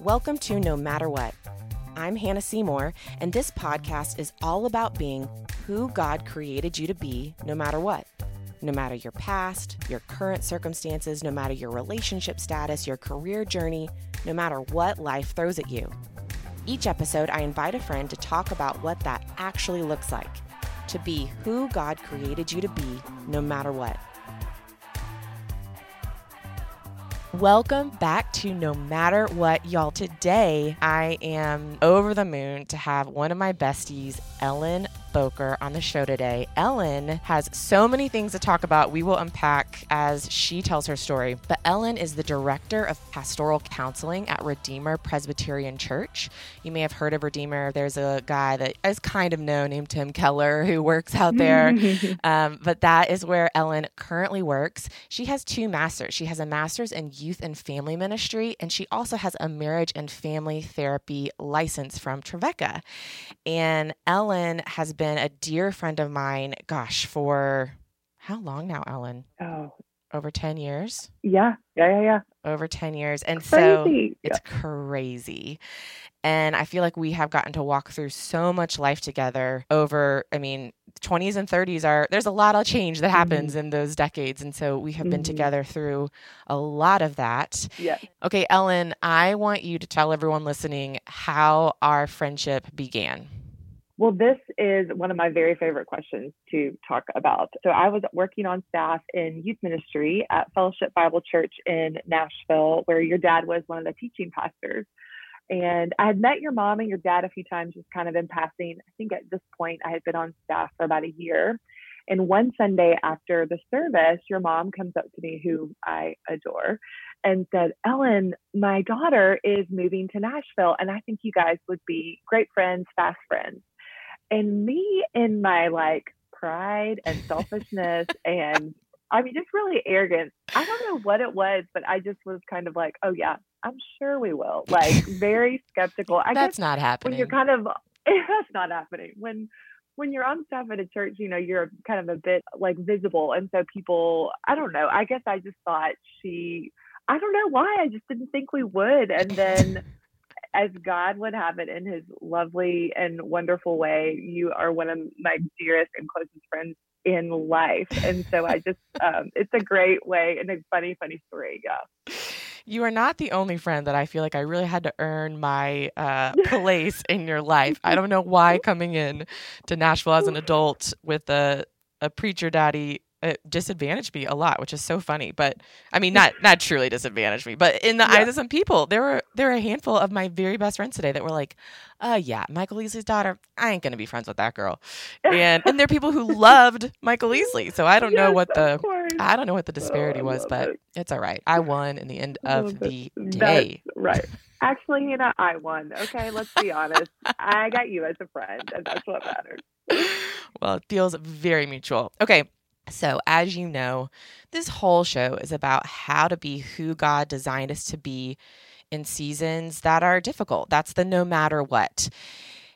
Welcome to No Matter What. I'm Hannah Seymour, and this podcast is all about being who God created you to be no matter what. No matter your past, your current circumstances, no matter your relationship status, your career journey, no matter what life throws at you. Each episode, I invite a friend to talk about what that actually looks like to be who God created you to be no matter what. Welcome back to No Matter What, y'all. Today, I am over the moon to have one of my besties, Ellen Boker on the show today. Ellen has so many things to talk about. We will unpack as she tells her story. But Ellen is the director of pastoral counseling at Redeemer Presbyterian Church. You may have heard of Redeemer. There's a guy that is kind of known named Tim Keller who works out there. um, but that is where Ellen currently works. She has two masters. She has a master's in youth and family ministry, and she also has a marriage and family therapy license from Trevecca. And Ellen has been been a dear friend of mine, gosh, for how long now, Ellen? Oh, over 10 years? Yeah, yeah, yeah, yeah. Over 10 years. And crazy. so it's yeah. crazy. And I feel like we have gotten to walk through so much life together over, I mean, 20s and 30s are, there's a lot of change that happens mm-hmm. in those decades. And so we have mm-hmm. been together through a lot of that. Yeah. Okay, Ellen, I want you to tell everyone listening how our friendship began. Well, this is one of my very favorite questions to talk about. So, I was working on staff in youth ministry at Fellowship Bible Church in Nashville, where your dad was one of the teaching pastors. And I had met your mom and your dad a few times, just kind of in passing. I think at this point, I had been on staff for about a year. And one Sunday after the service, your mom comes up to me, who I adore, and said, Ellen, my daughter is moving to Nashville, and I think you guys would be great friends, fast friends. And me in my like pride and selfishness and I mean just really arrogant. I don't know what it was, but I just was kind of like, oh yeah, I'm sure we will. Like very skeptical. I that's not happening. When you're kind of that's not happening. When when you're on staff at a church, you know, you're kind of a bit like visible. And so people, I don't know, I guess I just thought she, I don't know why, I just didn't think we would. And then as God would have it in his lovely and wonderful way, you are one of my dearest and closest friends in life. And so I just, um, it's a great way and a funny, funny story. Yeah. You are not the only friend that I feel like I really had to earn my uh, place in your life. I don't know why coming in to Nashville as an adult with a, a preacher daddy it disadvantaged me a lot, which is so funny. But I mean, not not truly disadvantaged me, but in the yeah. eyes of some people, there were there were a handful of my very best friends today that were like, "Uh, yeah, Michael Easley's daughter. I ain't gonna be friends with that girl." And and there are people who loved Michael Easley, so I don't yes, know what the I don't know what the disparity oh, was, but it. it's all right. I won in the end of the day. right. Actually, you know, I won. Okay, let's be honest. I got you as a friend, and that's what matters. Well, it feels very mutual. Okay, so, as you know, this whole show is about how to be who God designed us to be in seasons that are difficult. That's the no matter what.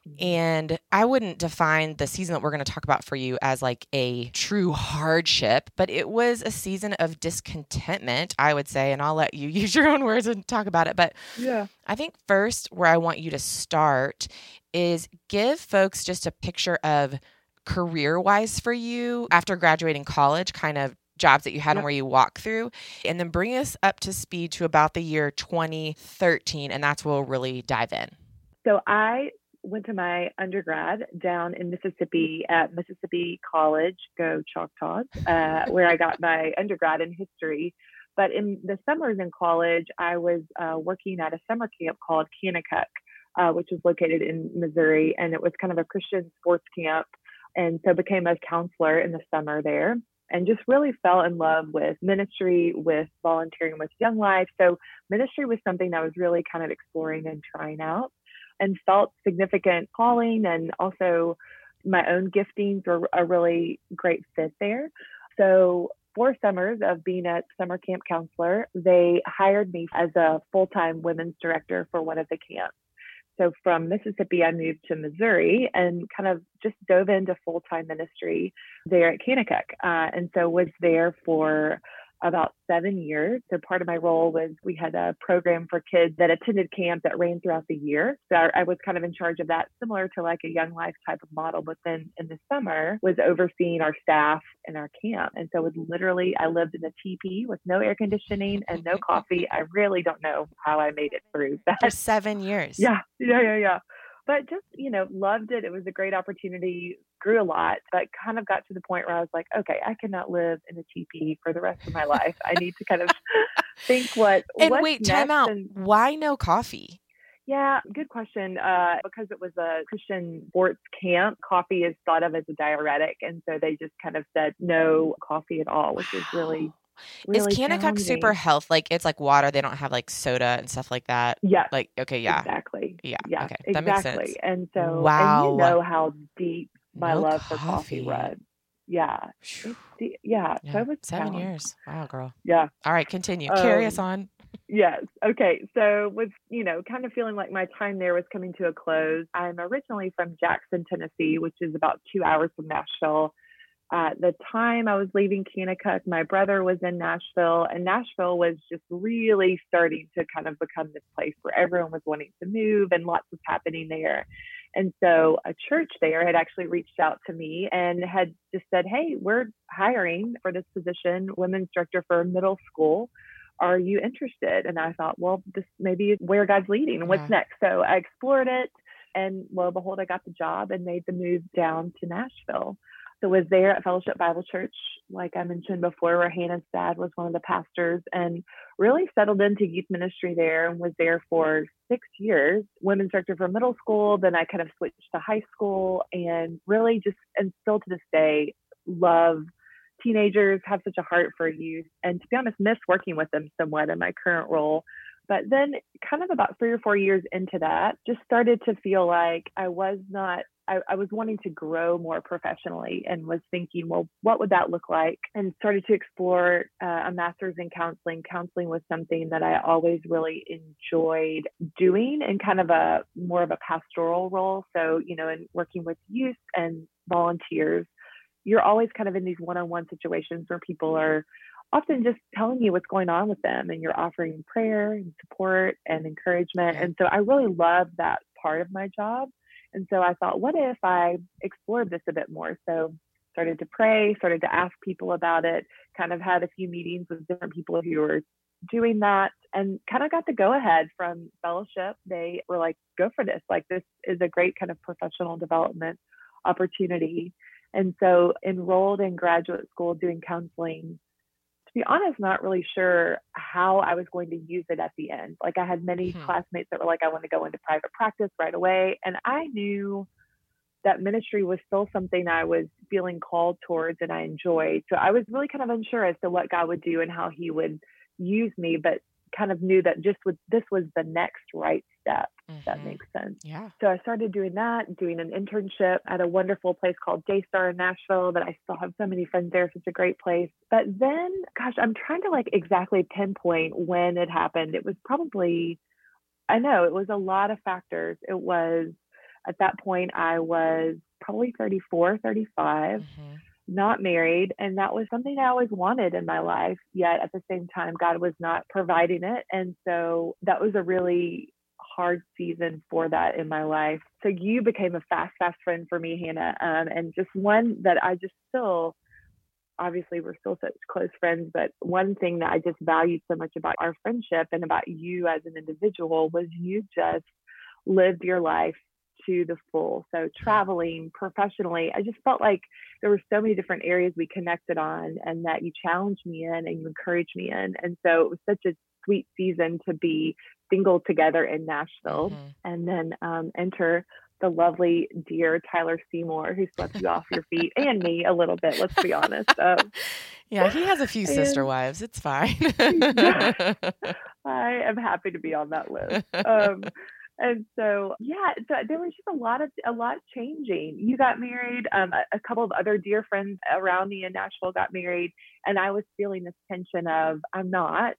Mm-hmm. And I wouldn't define the season that we're going to talk about for you as like a true hardship, but it was a season of discontentment, I would say. And I'll let you use your own words and talk about it. But yeah, I think first, where I want you to start is give folks just a picture of career wise for you after graduating college, kind of jobs that you had yep. and where you walk through, and then bring us up to speed to about the year 2013, and that's where we'll really dive in. So I went to my undergrad down in Mississippi at Mississippi College, go Choctaws, uh, where I got my undergrad in history. But in the summers in college, I was uh, working at a summer camp called Kanakuk, uh, which is located in Missouri, and it was kind of a Christian sports camp and so became a counselor in the summer there and just really fell in love with ministry, with volunteering with Young Life. So ministry was something that I was really kind of exploring and trying out and felt significant calling and also my own giftings were a really great fit there. So four summers of being a summer camp counselor, they hired me as a full-time women's director for one of the camps. So from Mississippi, I moved to Missouri and kind of just dove into full time ministry there at Kanakuk. Uh, and so was there for about seven years. So part of my role was we had a program for kids that attended camp that ran throughout the year. So I, I was kind of in charge of that, similar to like a young life type of model. But then in the summer was overseeing our staff in our camp. And so it was literally I lived in a teepee with no air conditioning and no coffee. I really don't know how I made it through that. For seven years. Yeah, yeah, yeah, yeah but just you know loved it it was a great opportunity grew a lot but kind of got to the point where i was like okay i cannot live in a teepee for the rest of my life i need to kind of think what and wait time out and, why no coffee yeah, good question. Uh, because it was a Christian sports camp, coffee is thought of as a diuretic. And so they just kind of said no coffee at all, which is really Really is Kanakuk super health? Like it's like water. They don't have like soda and stuff like that. Yeah. Like okay, yeah. Exactly. Yeah. Yeah. Okay. Exactly. That makes sense. And so wow. And you know how deep my no love coffee. for coffee runs. Yeah. Yeah. yeah. So was seven years. Wow, girl. Yeah. All right, continue. Um, Carry us on. Yes. Okay. So with you know, kind of feeling like my time there was coming to a close. I'm originally from Jackson, Tennessee, which is about two hours from Nashville at the time I was leaving Kanakuk, my brother was in Nashville, and Nashville was just really starting to kind of become this place where everyone was wanting to move and lots was happening there. And so a church there had actually reached out to me and had just said, Hey, we're hiring for this position, women's director for middle school. Are you interested? And I thought, well, this maybe is where God's leading. What's yeah. next? So I explored it. And lo and behold, I got the job and made the move down to Nashville. So was there at Fellowship Bible Church, like I mentioned before, where Hannah's dad was one of the pastors and really settled into youth ministry there and was there for six years, women's director for middle school. Then I kind of switched to high school and really just, and still to this day, love teenagers, have such a heart for youth, and to be honest, miss working with them somewhat in my current role. But then, kind of about three or four years into that, just started to feel like I was not I, I, was wanting to grow more professionally and was thinking, well, what would that look like? And started to explore uh, a master's in counseling. Counseling was something that I always really enjoyed doing and kind of a more of a pastoral role. So, you know, in working with youth and volunteers, you're always kind of in these one on one situations where people are often just telling you what's going on with them and you're offering prayer and support and encouragement. And so I really love that part of my job. And so I thought, what if I explored this a bit more? So started to pray, started to ask people about it, kind of had a few meetings with different people who were doing that and kind of got the go ahead from fellowship. They were like, go for this. Like, this is a great kind of professional development opportunity. And so enrolled in graduate school doing counseling to be honest, not really sure how I was going to use it at the end. Like I had many hmm classmates that were like, I want to go into private practice right away. And I knew that ministry was still something I was feeling called towards and I enjoyed. So I was really kind of unsure as to what God would do and how he would use me, but kind of knew that just with this was the next right step. Mm-hmm. That makes sense. Yeah. So I started doing that, doing an internship at a wonderful place called Daystar in Nashville that I still have so many friends there. Such a great place. But then, gosh, I'm trying to like exactly pinpoint when it happened. It was probably, I know it was a lot of factors. It was at that point, I was probably 34, 35. Mm-hmm not married. And that was something I always wanted in my life. Yet at the same time, God was not providing it. And so that was a really hard season for that in my life. So you became a fast, fast friend for me, Hannah. Um, and just one that I just still, obviously, we're still such close friends. But one thing that I just valued so much about our friendship and about you as an individual was you just lived your life to the full. So traveling professionally, I just felt like there were so many different areas we connected on and that you challenged me in and you encouraged me in. And so it was such a sweet season to be single together in Nashville mm-hmm. and then um, enter the lovely dear Tyler Seymour who swept you off your feet and me a little bit, let's be honest. Um, yeah, he has a few sister wives. It's fine. I am happy to be on that list. Um, and so yeah so there was just a lot of a lot changing you got married um, a, a, couple of other dear friends around me in nashville got married and i was feeling this tension of i'm not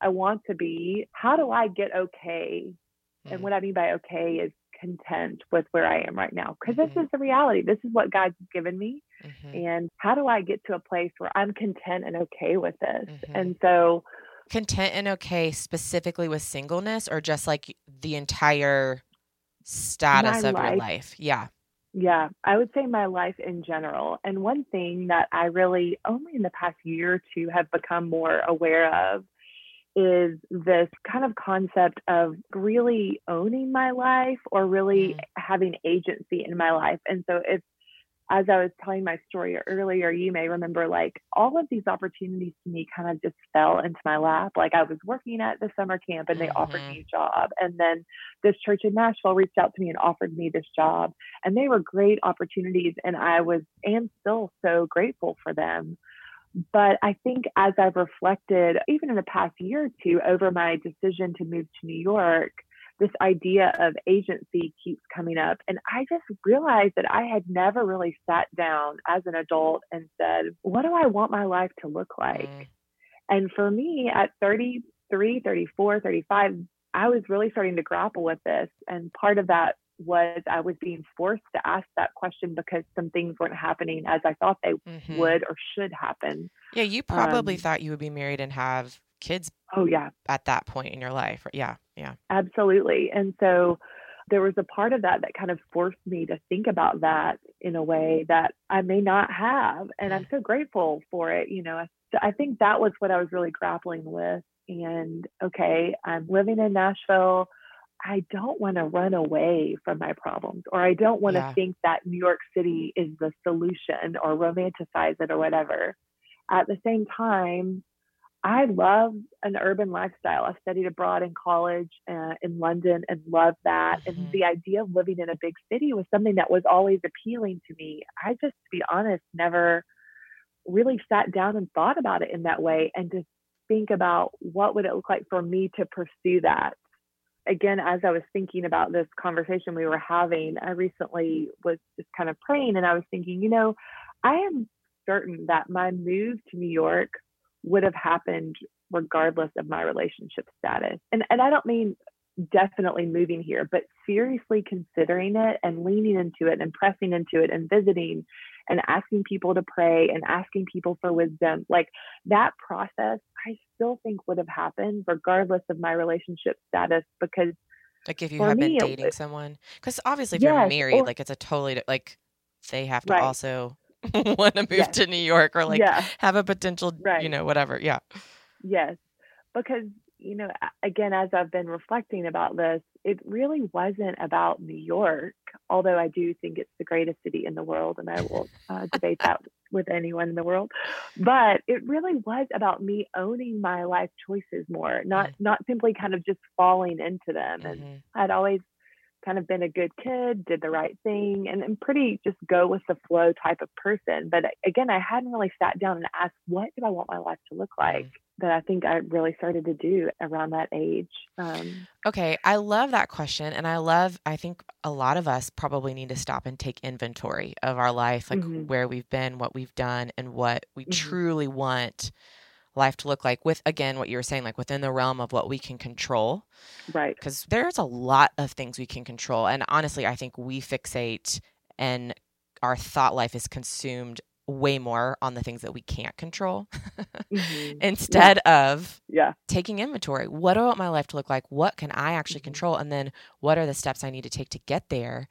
i want to be how do i get okay mm. and what i mean by okay is content with where I am right now because Mhm. this is the reality. This is what God's given me. Mhm. And how do I get to a place where I'm content and okay with this? Mhm. And so, Content and okay specifically with singleness or just like the entire status of your life. life? Yeah. yeah, I would say my life in general. And one thing that I really only in the past year or two have become more aware of is this kind of concept of really owning my life or really Mm. having agency in my life. And so if as I was telling my story earlier, you may remember like all of these opportunities to me kind of just fell into my lap. Like I was working at the summer camp and they offered Mhm. me a job. And then this church in Nashville reached out to me and offered me this job. And they were great opportunities. And I was and still so grateful for them. But I think as I've reflected, even in the past year or two, over my decision to move to New York, this idea of agency keeps coming up. And I just realized that I had never really sat down as an adult and said, what do I want my life to look like? Mm. And for me at 33, 34, 35, I was really starting to grapple with this. And part of that was I was being forced to ask that question because some things weren't happening as I thought they Mhm. would or should happen. Yeah, you probably Um, thought you would be married and have kids Oh, yeah, at that point in your life. Yeah. Yeah. absolutely. And so there was a part of that that kind of forced me to think about that in a way that I may not have. And I'm so grateful for it. You know, I, I think that was what I was really grappling with. And okay, I'm living in Nashville. I don't want to run away from my problems, or I don't want to Yeah. think that New York City is the solution or romanticize it or whatever. At the same time, I love an urban lifestyle. I studied abroad in college uh, in London and loved that. Mhm. And the idea of living in a big city was something that was always appealing to me. I just, to be honest, never really sat down and thought about it in that way and to think about what would it look like for me to pursue that. Again, as I was thinking about this conversation we were having, I recently was just kind of praying and I was thinking, you know, I am certain that my move to New York would have happened regardless of my relationship status. And and I don't mean definitely moving here, but seriously considering it and leaning into it and pressing into it and visiting and asking people to pray and asking people for wisdom. Like that process, I still think would have happened regardless of my relationship status because Like if you have been me, it dating was- someone, because obviously if you're married, or- like it's a totally like they have to Right. also want to move Yes. to New York or like yeah, have a potential, you know, whatever. Yeah. Yes, because you know, again, as I've been reflecting about this, it really wasn't about New York. Although I do think it's the greatest city in the world, and I will uh, debate that with anyone in the world. But it really was about me owning my life choices more, not not simply kind of just falling into them. And Mhm. I'd always kind of been a good kid, did the right thing, and, and pretty just go with the flow type of person. But again, I hadn't really sat down and asked, what do I want my life to look like? That I think I really started to do around that age. Um, Okay, I love that question. And I love, I think a lot of us probably need to stop and take inventory of our life, like Mhm. where we've been, what we've done, and what we Mhm. truly want life to look like with, again, what you were saying, like within the realm of what we can control. right. Because there's a lot of things we can control. And honestly, I think we fixate and our thought life is consumed way more on the things that we can't control Mhm. instead of Yeah. taking inventory. What do I want my life to look like? What can I actually Mhm. control? And then what are the steps I need to take to get there?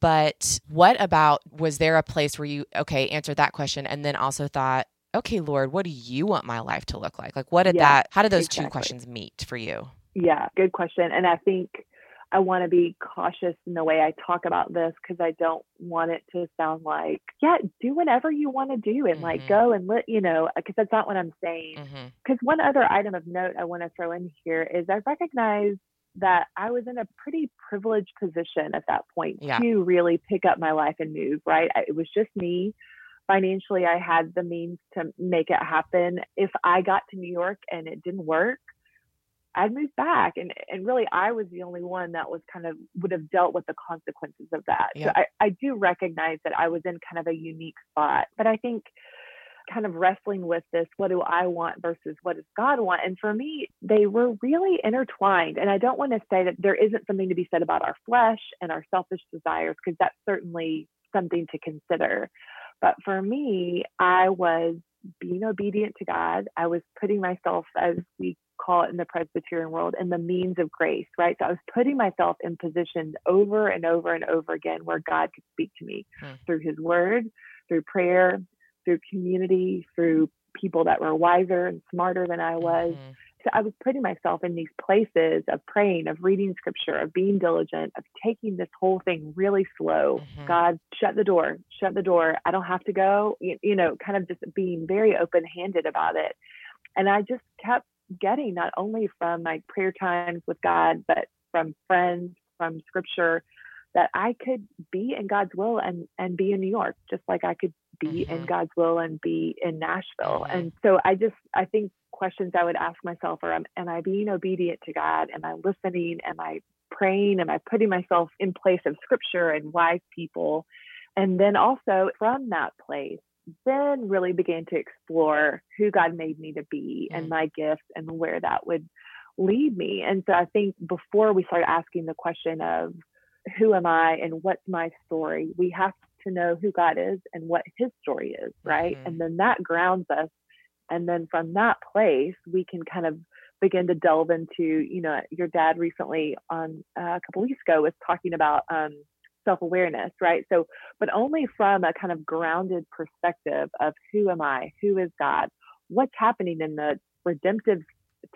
But what about was there a place where you, okay, answered that question and then also thought, okay, Lord, what do you want my life to look like? Like, what did Yeah, that, how did those two questions meet for you? Yeah. Good question. And I think I want to be cautious in the way I talk about this because I don't want it to sound like, yeah, do whatever you want to do and like Mhm. go and let, you know, because that's not what I'm saying. because one other item of note I want to throw in here is I recognize that I was in a pretty privileged position at that point Yeah. to really pick up my life and move, right? I- It was just me. Financially, I had the means to make it happen. If I got to New York and it didn't work, I'd move back. And, and really, I was the only one that was kind of would have dealt with the consequences of that. Yeah. So I, I do recognize that I was in kind of a unique spot. But I think kind of wrestling with this what do I want versus what does God want? And for me, they were really intertwined. And I don't want to say that there isn't something to be said about our flesh and our selfish desires, because that's certainly something to consider. But for me, I was being obedient to God. I was putting myself, as we call it in the Presbyterian world, in the means of grace, right? So I was putting myself in positions over and over and over again where God could speak to me hmm. through His Word, through prayer, through community, through people that were wiser and smarter than I was. Mm-hmm. So I was putting myself in these places of praying, of reading scripture, of being diligent, of taking this whole thing really slow. Mm-hmm. God, shut the door, shut the door. I don't have to go, you, you know, kind of just being very open handed about it. And I just kept getting not only from my prayer times with God, but from friends, from scripture, that I could be in God's will and and be in New York, just like I could be mm-hmm. in God's will and be in Nashville. Mm-hmm. And so I just I think questions I would ask myself are am, am I being obedient to God? Am I listening? Am I praying? Am I putting myself in place of scripture and wise people? And then also from that place, then really began to explore who God made me to be mm-hmm. and my gifts and where that would lead me. And so I think before we start asking the question of who am I and what's my story, we have to know who God is and what his story is, right? Mm-hmm. And then that grounds us and then from that place we can kind of begin to delve into you know your dad recently on uh, a couple weeks ago was talking about um, self-awareness right so but only from a kind of grounded perspective of who am i who is god what's happening in the redemptive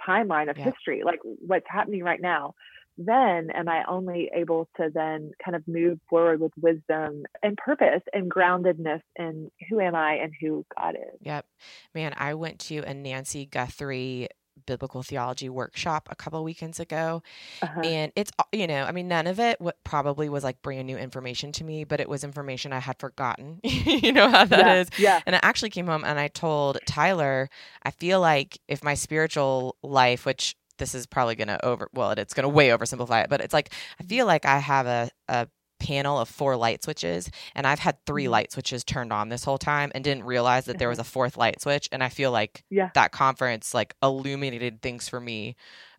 timeline of yeah. history like what's happening right now then am I only able to then kind of move forward with wisdom and purpose and groundedness in who am I and who God is. Yep. Man, I went to a Nancy Guthrie biblical theology workshop a couple weekends ago uh-huh. and it's you know i mean none of it what probably was like brand new information to me but it was information i had forgotten you know how that yeah, is. yeah and i actually came home and i told tyler i feel like if my spiritual life which this is probably going to over well it's going to way oversimplify it but it's like i feel like i have a, a panel of four light switches and i've had three mm-hmm. light switches turned on this whole time and didn't realize that there was a fourth light switch and i feel like yeah. that conference like illuminated things for me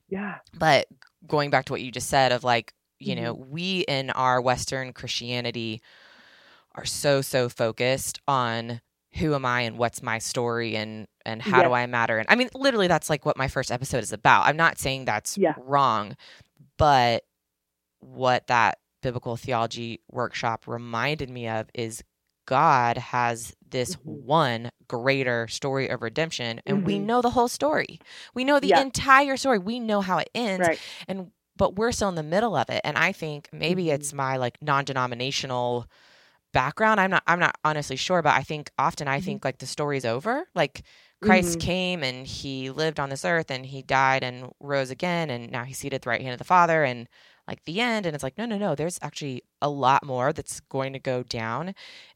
yeah but going back to what you just said of like you mm-hmm. know we in our western christianity are so so focused on who am I and what's my story and and how do I matter? And I mean, literally, that's like what my first episode is about. I'm not saying that's yeah. wrong, but what that biblical theology workshop reminded me of is God has this mm-hmm. one greater story of redemption, and mm-hmm. we know the whole story. We know the yeah. entire story. We know how it ends, right. and but we're still in the middle of it. And I think maybe mm-hmm. it's my like non-denominational background i'm not i'm not honestly sure but i think often i mm-hmm. think like the story's over like christ mm-hmm. came and he lived on this earth and he died and rose again and now he's seated at the right hand of the father and like the end and it's like no no no there's actually a lot more that's going to go down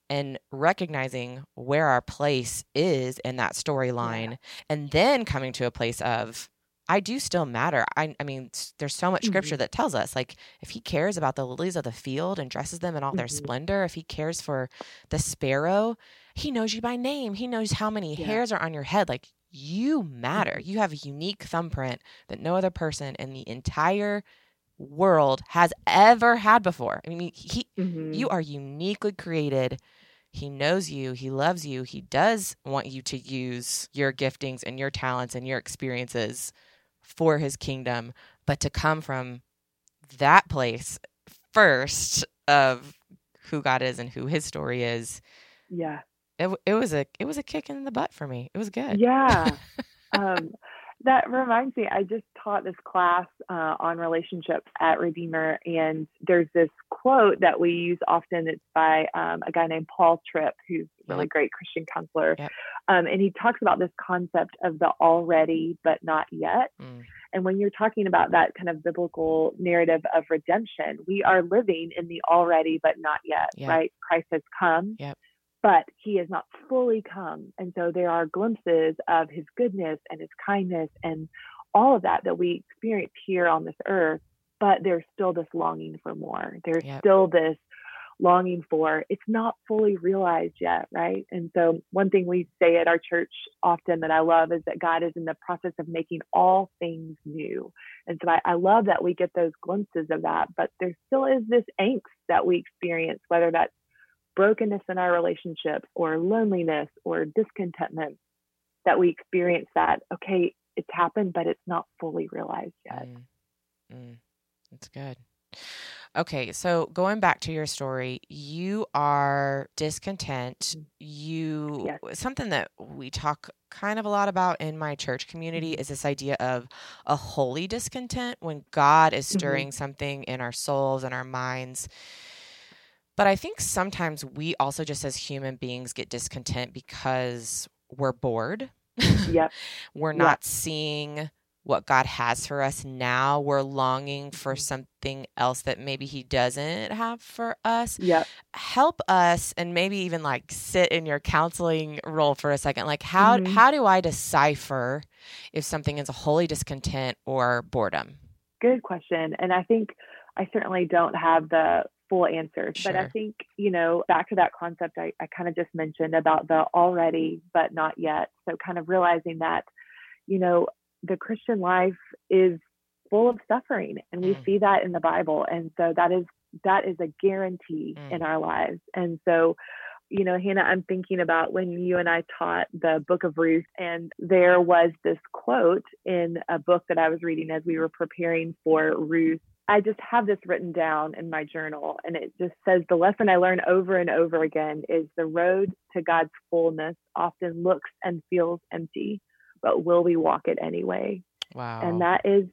and recognizing where our place is in that storyline yeah. and then coming to a place of I do still matter. I, I mean, there's so much scripture mm-hmm. that tells us, like, if he cares about the lilies of the field and dresses them in all mm-hmm. their splendor, if he cares for the sparrow, he knows you by name. He knows how many yeah. hairs are on your head. Like, you matter. Mm-hmm. You have a unique thumbprint that no other person in the entire world has ever had before. I mean, he, mm-hmm. you are uniquely created. He knows you. He loves you. He does want you to use your giftings and your talents and your experiences for his kingdom, but to come from that place first of who God is and who his story is. Yeah. It, it was a it was a kick in the butt for me. It was good. Yeah. um that reminds me, I just taught this class uh, on relationships at Redeemer, and there's this quote that we use often. It's by um, a guy named Paul Tripp, who's a really great Christian counselor. Yep. Um, and he talks about this concept of the already but not yet. Mm. And when you're talking about that kind of biblical narrative of redemption, we are living in the already but not yet, yep. right? Christ has come. Yep but he has not fully come. And so there are glimpses of his goodness and his kindness and all of that that we experience here on this earth, but there's still this longing for more. There's yep. still this longing for, it's not fully realized yet, right? And so, one thing we say at our church often that I love is that God is in the process of making all things new. And so, I, I love that we get those glimpses of that, but there still is this angst that we experience, whether that's brokenness in our relationships or loneliness or discontentment, that we experience that, okay, it's happened, but it's not fully realized yet. Mm. Mm. That's good. Okay, so going back to your story, you are discontent. Mm-hmm. You yes. something that we talk kind of a lot about in my church community mm-hmm. is this idea of a holy discontent when God is mm-hmm. stirring mm-hmm. something in our souls and our minds. But I think sometimes we also just as human beings get discontent because we're bored. Yep. we're not yep. seeing what God has for us now. We're longing for mm-hmm. something else that maybe He doesn't have for us. Yeah. Help us and maybe even like sit in your counseling role for a second. Like how mm-hmm. how do I decipher if something is a holy discontent or boredom? Good question. And I think I certainly don't have the full answers. Sure. But I think, you know, back to that concept I, I kind of just mentioned about the already but not yet. So kind of realizing that, you know, the Christian life is full of suffering and we mm. see that in the Bible and so that is that is a guarantee mm. in our lives and so you know Hannah I'm thinking about when you and I taught the book of Ruth and there was this quote in a book that I was reading as we were preparing for Ruth I just have this written down in my journal and it just says the lesson I learn over and over again is the road to God's fullness often looks and feels empty but will we walk it anyway? Wow. And that is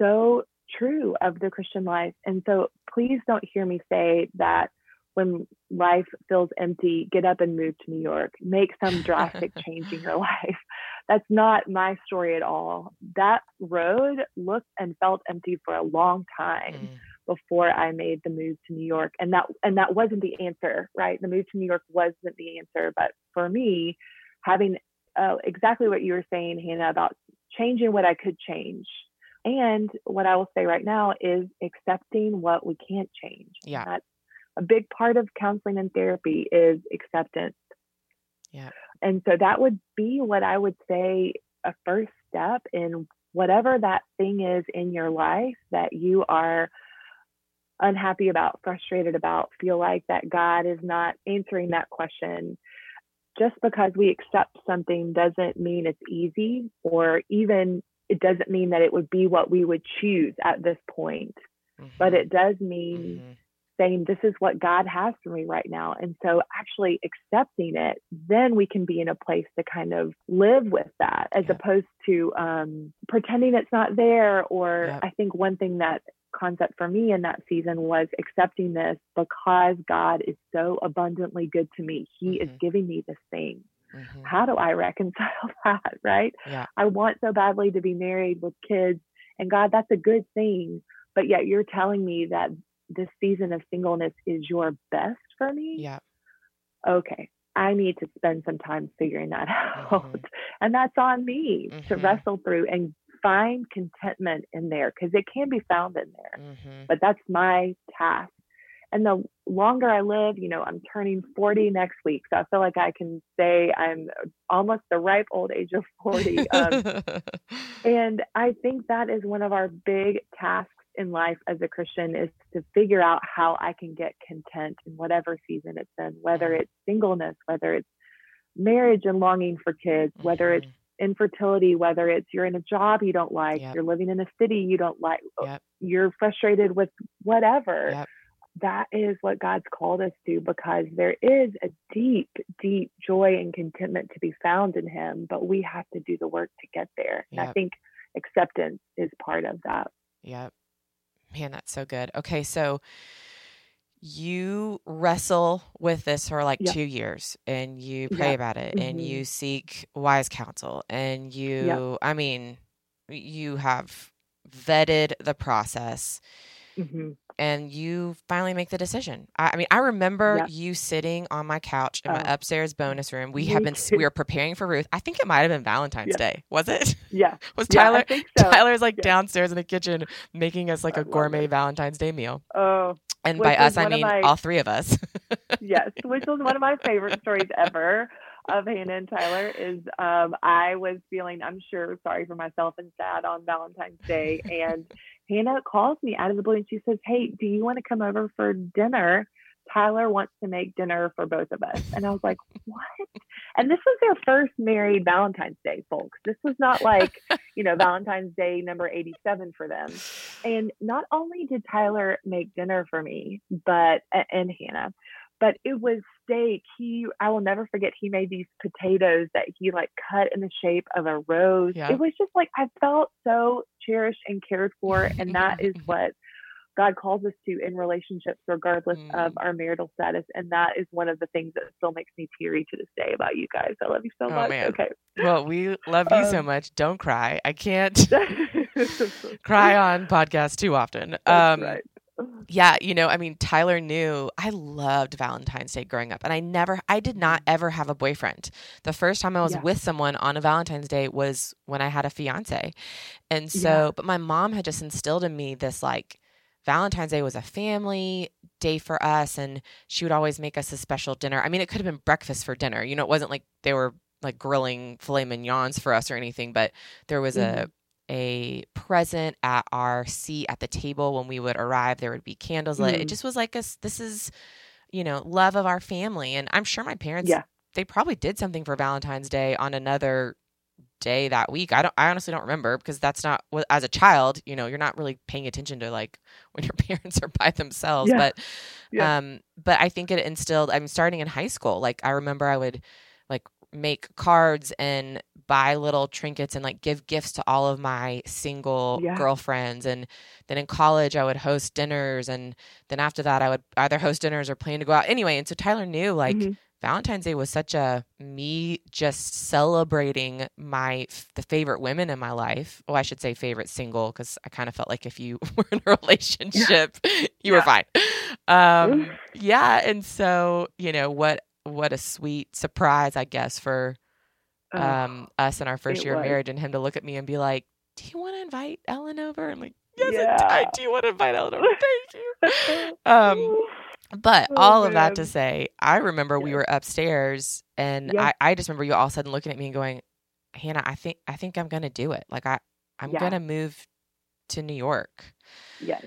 so true of the Christian life. And so please don't hear me say that when life feels empty, get up and move to New York, make some drastic change in your life. That's not my story at all. That road looked and felt empty for a long time. Mm. before I made the move to New York. And that and that wasn't the answer, right? The move to New York wasn't the answer, but for me, having uh, exactly what you were saying, Hannah, about changing what I could change. And what I will say right now is accepting what we can't change. Yeah. That's a big part of counseling and therapy is acceptance. Yeah. And so that would be what I would say a first step in whatever that thing is in your life that you are unhappy about, frustrated about, feel like that God is not answering that question just because we accept something doesn't mean it's easy or even it doesn't mean that it would be what we would choose at this point mm-hmm. but it does mean mm-hmm. Saying this is what god has for me right now and so actually accepting it then we can be in a place to kind of live with that as yep. opposed to um, pretending it's not there or yep. i think one thing that concept for me in that season was accepting this because God is so abundantly good to me. He mm-hmm. is giving me this thing. Mm-hmm. How do I reconcile that? Right? Yeah. I want so badly to be married with kids, and God, that's a good thing. But yet you're telling me that this season of singleness is your best for me. Yeah. Okay. I need to spend some time figuring that out. Mm-hmm. And that's on me to mm-hmm. wrestle through and find contentment in there because it can be found in there. Mm-hmm. But that's my task. And the longer I live, you know, I'm turning 40 next week. So I feel like I can say I'm almost the ripe old age of 40. Um, and I think that is one of our big tasks in life as a Christian is to figure out how I can get content in whatever season it's in, whether mm-hmm. it's singleness, whether it's marriage and longing for kids, whether it's infertility, whether it's you're in a job you don't like, yep. you're living in a city you don't like, yep. you're frustrated with whatever. Yep. That is what God's called us to because there is a deep, deep joy and contentment to be found in Him, but we have to do the work to get there. And I think acceptance is part of that. Yep. Man, that's so good. Okay, so you wrestle with this for like two years and you pray about it mm-hmm. and you seek wise counsel and you i mean you have vetted the process mm-hmm. And you finally make the decision. I, I mean, I remember yeah. you sitting on my couch in my oh. upstairs bonus room. We have been too. we were preparing for Ruth. I think it might have been Valentine's yeah. Day. Was it? Yeah. Was Tyler? Yeah, so. Tyler's like downstairs in the kitchen making us like I a gourmet it. Valentine's Day meal. Oh. And by us, I mean my, all three of us. yes, which was one of my favorite stories ever of Hannah and Tyler is um, I was feeling, I'm sure, sorry for myself and sad on Valentine's Day. And Hannah calls me out of the blue and she says, Hey, do you want to come over for dinner? Tyler wants to make dinner for both of us. And I was like, What? And this was their first married Valentine's Day, folks. This was not like, you know, Valentine's Day number 87 for them. And not only did Tyler make dinner for me, but, and Hannah, but it was steak. He, I will never forget, he made these potatoes that he like cut in the shape of a rose. Yeah. It was just like, I felt so cherished and cared for. And that is what God calls us to in relationships, regardless mm. of our marital status. And that is one of the things that still makes me teary to this day about you guys. I love you so oh, much. Man. Okay. Well, we love you um, so much. Don't cry. I can't cry on podcasts too often. Um, right yeah, you know, I mean, Tyler knew I loved Valentine's Day growing up, and I never, I did not mm. ever have a boyfriend. The first time I was yeah. with someone on a Valentine's Day was when I had a fiance. And so, yeah. but my mom had just instilled in me this like, Valentine's Day was a family day for us, and she would always make us a special dinner. I mean, it could have been breakfast for dinner. You know, it wasn't like they were like grilling filet mignons for us or anything, but there was mm-hmm. a a present at our seat at the table when we would arrive. There would be candles lit. Mm. It just was like a this is, you know, love of our family. And I'm sure my parents, yeah. they probably did something for Valentine's Day on another day that week. I don't. I honestly don't remember because that's not as a child. You know, you're not really paying attention to like when your parents are by themselves. Yeah. But, yeah. um, but I think it instilled. I'm starting in high school. Like I remember I would make cards and buy little trinkets and like give gifts to all of my single yeah. girlfriends and then in college I would host dinners and then after that I would either host dinners or plan to go out anyway and so Tyler knew like mm-hmm. Valentine's Day was such a me just celebrating my the favorite women in my life. Oh, I should say favorite single because I kind of felt like if you were in a relationship, yeah. you yeah. were fine. Um, yeah, and so you know what what a sweet surprise, I guess, for um, oh, us in our first year was. of marriage and him to look at me and be like, Do you want to invite Ellen over? I'm like, Yes, yeah. I, do want to invite Ellen over. Thank you. um, but oh, all man. of that to say, I remember yeah. we were upstairs and yeah. I, I just remember you all of a sudden looking at me and going, Hannah, I think I think I'm gonna do it. Like I I'm gonna move to New York. Yes.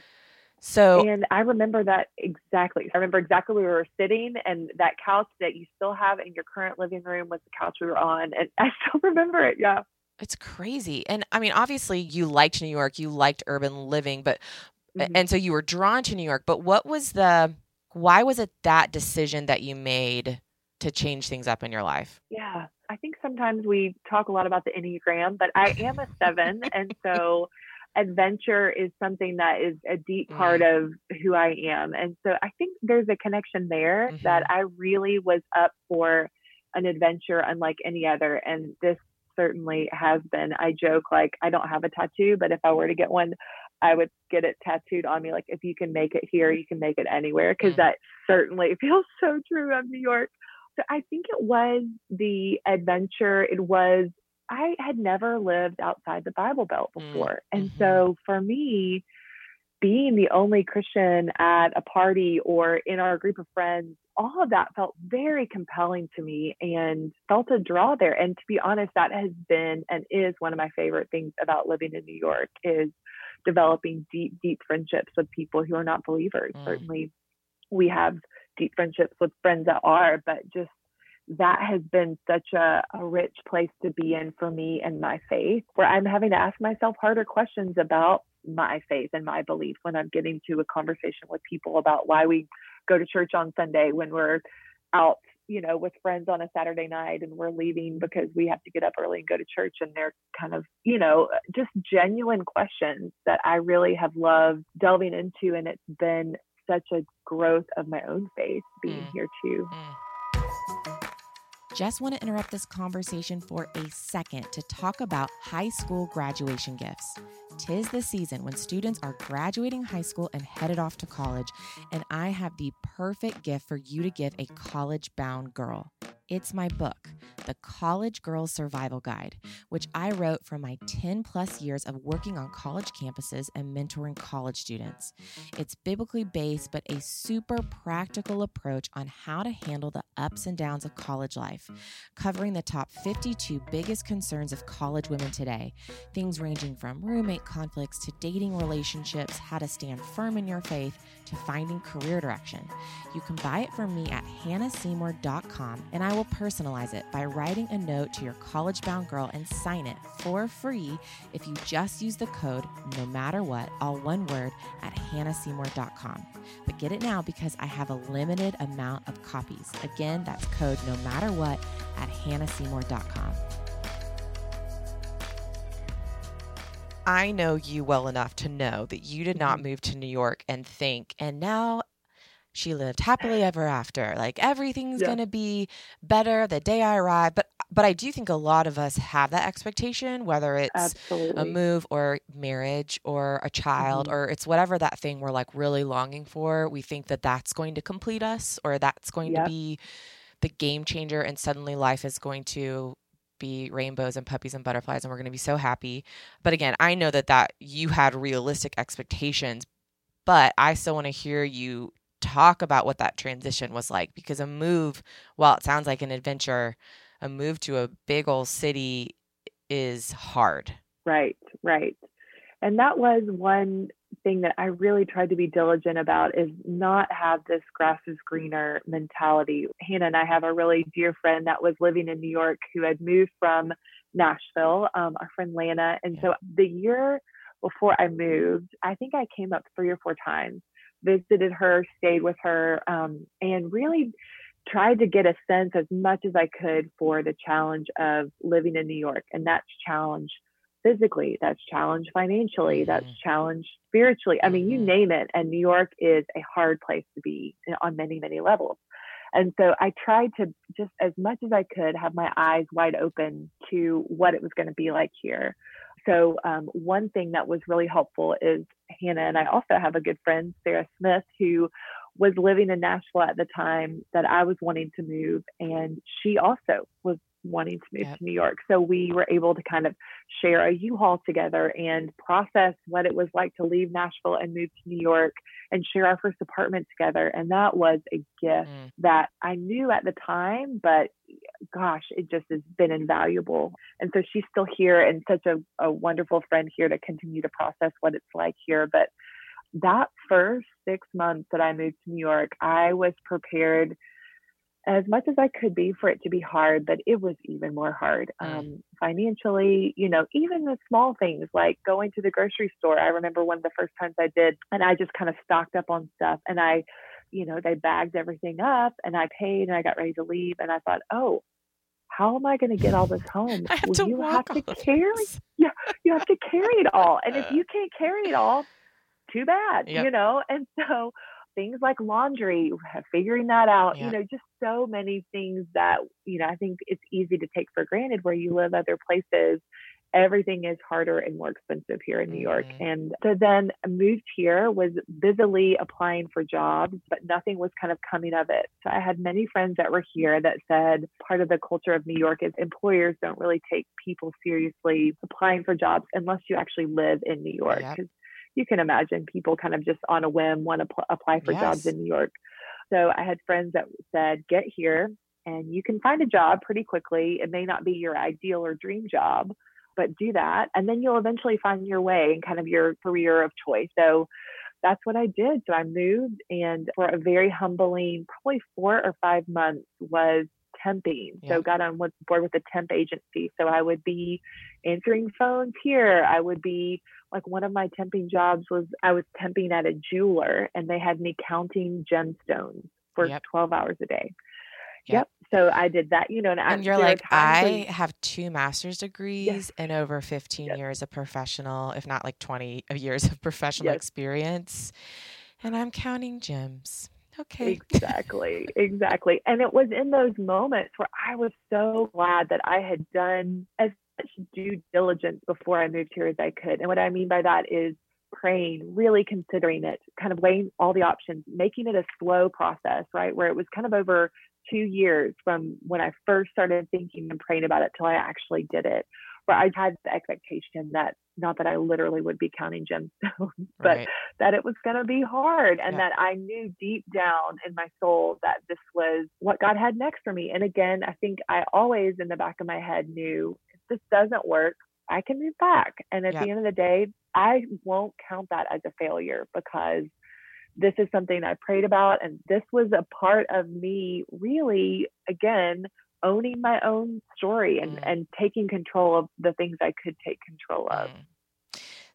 So and I remember that exactly. I remember exactly where we were sitting, and that couch that you still have in your current living room was the couch we were on, and I still remember it. Yeah, it's crazy. And I mean, obviously, you liked New York, you liked urban living, but mm-hmm. and so you were drawn to New York. But what was the why was it that decision that you made to change things up in your life? Yeah, I think sometimes we talk a lot about the Enneagram, but I am a seven, and so adventure is something that is a deep part mm-hmm. of who I am. And so I think there's a connection there mm-hmm. that I really was up for an adventure unlike any other. And this certainly has been. I joke like I don't have a tattoo, but if I were to get one, I would get it tattooed on me. Like if you can make it here, you can make it anywhere, because mm. that certainly feels so true of New York. So I think it was the adventure. It was I had never lived outside the Bible Belt mm, before. Mm-hmm. And so for me, being the only Christian at a party or in our group of friends, all of that felt very compelling to me and felt a draw there. And to be honest, that has been and is one of my favorite things about living in New York is developing deep, deep friendships with people who are not believers. Mm. Certainly we have deep friendships with friends that are, but just that has been such a, a rich place to be in for me and my faith, where I'm having to ask myself harder questions about my faith and my belief when I'm getting to a conversation with people about why we go to church on Sunday when we're out, you know, with friends on a Saturday night and we're leaving because we have to get up early and go to church. And they're kind of, you know, just genuine questions that I really have loved delving into. And it's been such a growth of my own faith being mm. here too. Mm. Just want to interrupt this conversation for a second to talk about high school graduation gifts. Tis the season when students are graduating high school and headed off to college, and I have the perfect gift for you to give a college bound girl. It's my book, The College Girls Survival Guide, which I wrote from my 10 plus years of working on college campuses and mentoring college students. It's biblically based, but a super practical approach on how to handle the ups and downs of college life, covering the top 52 biggest concerns of college women today. Things ranging from roommate conflicts to dating relationships, how to stand firm in your faith, to finding career direction. You can buy it from me at hannahseymour.com, and I will personalize it by writing a note to your college bound girl and sign it for free if you just use the code no matter what, all one word, at hannahseymour.com. But get it now because I have a limited amount of copies. Again, that's code no matter what at hannahseymour.com. I know you well enough to know that you did not mm-hmm. move to New York and think, and now she lived happily ever after. Like everything's Yeah. going to be better the day I arrive. But but I do think a lot of us have that expectation, whether it's Absolutely. a move or marriage or a child Mhm. or it's whatever that thing we're like really longing for. We think that that's going to complete us or that's going Yep. to be the game changer, and suddenly life is going to be rainbows and puppies and butterflies and we're going to be so happy. But again, I know that that you had realistic expectations, but I still want to hear you talk about what that transition was like because a move, while it sounds like an adventure, a move to a big old city is hard. Right, right. And that was one thing that I really tried to be diligent about is not have this grass is greener mentality. Hannah and I have a really dear friend that was living in New York who had moved from Nashville, um, our friend Lana. And so the year before I moved, I think I came up three or four times, visited her, stayed with her, um, and really tried to get a sense as much as I could for the challenge of living in New York. And that's challenge physically, that's challenge financially, that's Mhm. challenge spiritually. I mean, you Mhm. name it. And New York is a hard place to be on many, many levels. And so I tried to just as much as I could have my eyes wide open to what it was going to be like here. So, um, one thing that was really helpful is Hannah and I also have a good friend, Sarah Smith, who was living in Nashville at the time that I was wanting to move. And she also was wanting to move Yep. to New York. So we were able to kind of share a U-Haul together and process what it was like to leave Nashville and move to New York and share our first apartment together. And that was a gift Mm. that I knew at the time, but gosh, it just has been invaluable. And so she's still here and such a, a wonderful friend here to continue to process what it's like here. But that first six months that I moved to New York, I was prepared as much as I could be for it to be hard, but it was even more hard Mm. um, financially. You know, even the small things like going to the grocery store. I remember one of the first times I did, and I just kind of stocked up on stuff, and I, you know, they bagged everything up, and I paid, and I got ready to leave, and I thought, oh. How am I going to get all this home? I have Well, to you have to carry this. you have to carry it all. And if you can't carry it all, too bad, Yep. you know? And so things like laundry, figuring that out, Yep. you know, just so many things that, you know, I think it's easy to take for granted where you live other places. Everything is harder and more expensive here in New York. Mhm. And so then I moved here, was busily applying for jobs, but nothing was kind of coming of it. So I had many friends that were here that said part of the culture of New York is employers don't really take people seriously applying for jobs unless you actually live in New York. Yep. You can imagine people kind of just on a whim want to pl- apply for jobs in New York. So I had friends that said, get here and you can find a job pretty quickly. It may not be your ideal or dream job, but do that. And then you'll eventually find your way and kind of your career of choice. So that's what I did. So I moved and for a very humbling, probably four or five months was temping. Yeah. So got on with- board with a temp agency. So I would be answering phones here. I would be like one of my temping jobs was I was temping at a jeweler and they had me counting gemstones for Yep. 12 hours a day. Yep. Yep. So I did that, you know, and, And you're like, I when- have two master's degrees and over 15 years of professional, if not like 20 years of professional Yes. experience. And I'm counting gems. Okay. Exactly. exactly. And it was in those moments where I was so glad that I had done as much due diligence before I moved here as I could. And what I mean by that is praying, really considering it, kind of weighing all the options, making it a slow process, right? Where it was kind of over two years from when I first started thinking and praying about it till I actually did it. Where I had the expectation that not that I literally would be counting gemstones, but right. that it was going to be hard and yeah. that I knew deep down in my soul that this was what God had next for me. And again, I think I always in the back of my head knew if this doesn't work, I can move back. And at yeah. the end of the day, I won't count that as a failure because this is something I prayed about. And this was a part of me really, again, owning my own story and, mm. and taking control of the things I could take control of. Mm.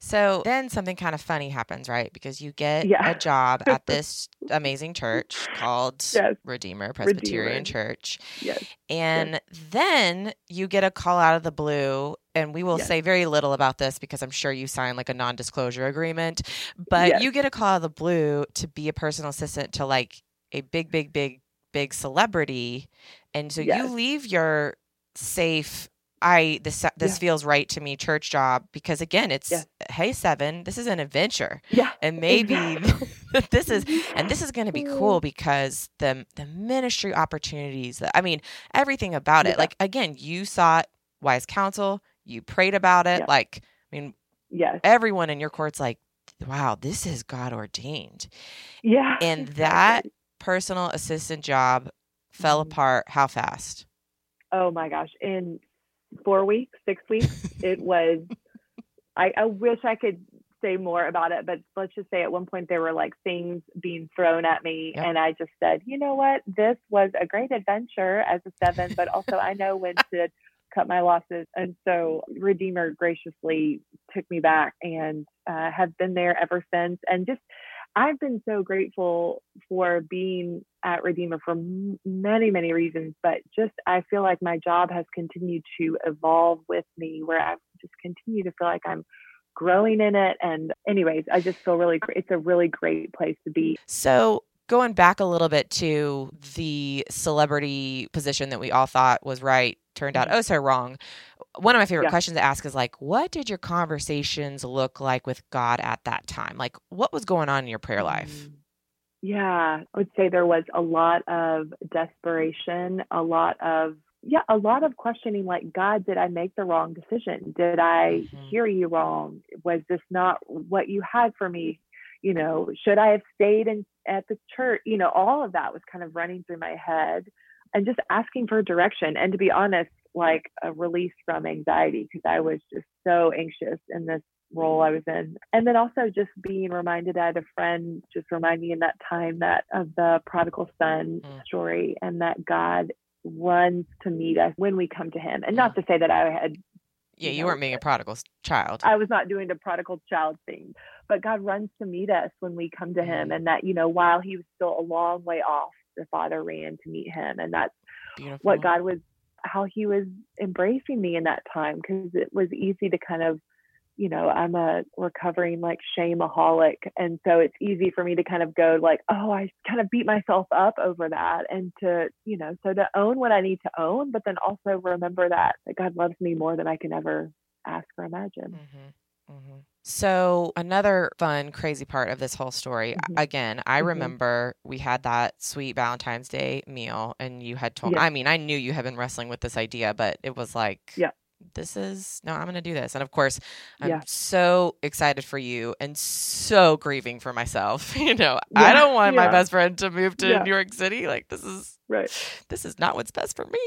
So then something kind of funny happens, right? Because you get yeah. a job at this amazing church called yes. Redeemer Presbyterian Redeemer. Church. Yes. And yes. then you get a call out of the blue and we will say very little about this because I'm sure you signed like a non-disclosure agreement, but you get a call out of the blue to be a personal assistant to like a big big big big celebrity and so you leave your safe I this this yeah. feels right to me church job because again it's yeah. hey seven this is an adventure. Yeah and maybe exactly. this is and this is going to be cool mm. because the the ministry opportunities that I mean everything about it like again you sought wise counsel you prayed about it like I mean yes. everyone in your court's like wow this is God ordained. Yeah and that personal assistant job fell apart how fast oh my gosh in four weeks, six weeks. it was, I, I wish I could say more about it, but let's just say at one point there were like things being thrown at me. Yep. And I just said, you know what? This was a great adventure as a seven, but also I know when to cut my losses. And so Redeemer graciously took me back and uh, have been there ever since. And just, I've been so grateful for being at Redeemer for many, many reasons, but just I feel like my job has continued to evolve with me where I've just continue to feel like I'm growing in it. And, anyways, I just feel really great. It's a really great place to be. So, going back a little bit to the celebrity position that we all thought was right turned out mm-hmm. oh so wrong one of my favorite yeah. questions to ask is like what did your conversations look like with god at that time like what was going on in your prayer life mm. yeah i would say there was a lot of desperation a lot of yeah a lot of questioning like god did i make the wrong decision did i mm-hmm. hear you wrong was this not what you had for me you know, should I have stayed in at the church? You know, all of that was kind of running through my head and just asking for direction. And to be honest, like a release from anxiety because I was just so anxious in this role I was in. And then also just being reminded, I had a friend just remind me in that time that of the prodigal son mm. story and that God runs to meet us when we come to him. And not to say that I had yeah, you, know, weren't being a prodigal child. I was not doing the prodigal child thing, but God runs to meet us when we come to Him, mm-hmm. and that you know, while He was still a long way off, the Father ran to meet Him, and that's Beautiful. what God was, how He was embracing me in that time, because it was easy to kind of you know, I'm a recovering like shameaholic. And so it's easy for me to kind of go like, oh, I kind of beat myself up over that. And to, you know, so to own what I need to own, but then also remember that, that God loves me more than I can ever ask or imagine. Mm-hmm. Mm-hmm. So, another fun, crazy part of this whole story mm-hmm. again, I mm-hmm. remember we had that sweet Valentine's Day meal, and you had told, I mean, I knew you had been wrestling with this idea, but it was like, yeah this is no i'm going to do this and of course i'm yeah. so excited for you and so grieving for myself you know yeah. i don't want yeah. my best friend to move to new york city like this is right this is not what's best for me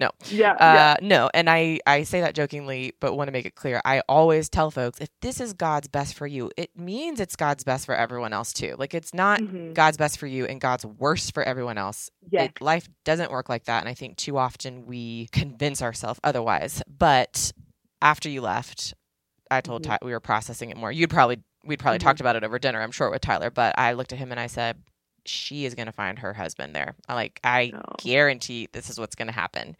no yeah, uh, yeah. no and i i say that jokingly but want to make it clear i always tell folks if this is god's best for you it means it's god's best for everyone else too like it's not mm-hmm. god's best for you and god's worst for everyone else yes. It, life doesn't work like that and i think too often we convince ourselves otherwise but after you left i told mm-hmm. Ty- we were processing it more you'd probably we'd probably mm-hmm. talked about it over dinner i'm sure with tyler but i looked at him and i said she is going to find her husband there. I like I oh. guarantee this is what's going to happen.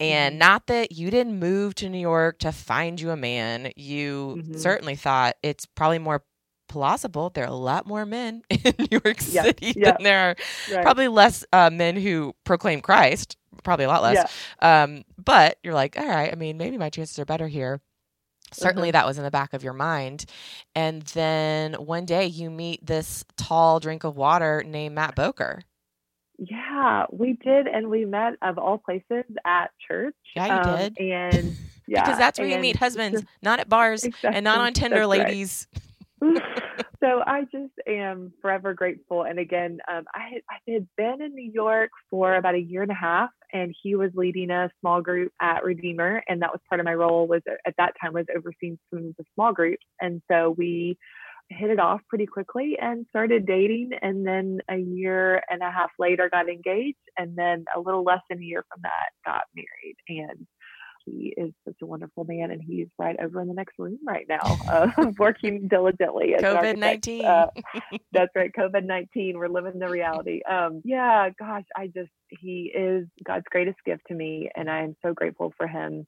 And mm-hmm. not that you didn't move to New York to find you a man. You mm-hmm. certainly thought it's probably more plausible. There are a lot more men in New York Yeah, City yeah. than there are Right. probably less uh, men who proclaim Christ. Probably a lot less. Yeah. Um, but you're like, all right. I mean, maybe my chances are better here. Certainly, Uh-huh. that was in the back of your mind. And then one day you meet this tall drink of water named Matt Boker. Yeah, we did, and we met of all places at church. Yeah, you um, did. And yeah, because that's where you meet husbands, not at bars exactly, and not on Tinder, that's right. so I just am forever grateful. And again, um, I, I had been in New York for about a year and a half, and he was leading a small group at Redeemer, and that was part of my role. Was at that time was overseeing some of the small groups, and so we hit it off pretty quickly and started dating. And then a year and a half later, got engaged, and then a little less than a year from that, got married. And he is such a wonderful man, and he's right over in the next room right now, uh, working diligently. an COVID nineteen. Uh, that's right, COVID nineteen. We're living the reality. Um, yeah, gosh, I just he is God's greatest gift to me, and I am so grateful for him.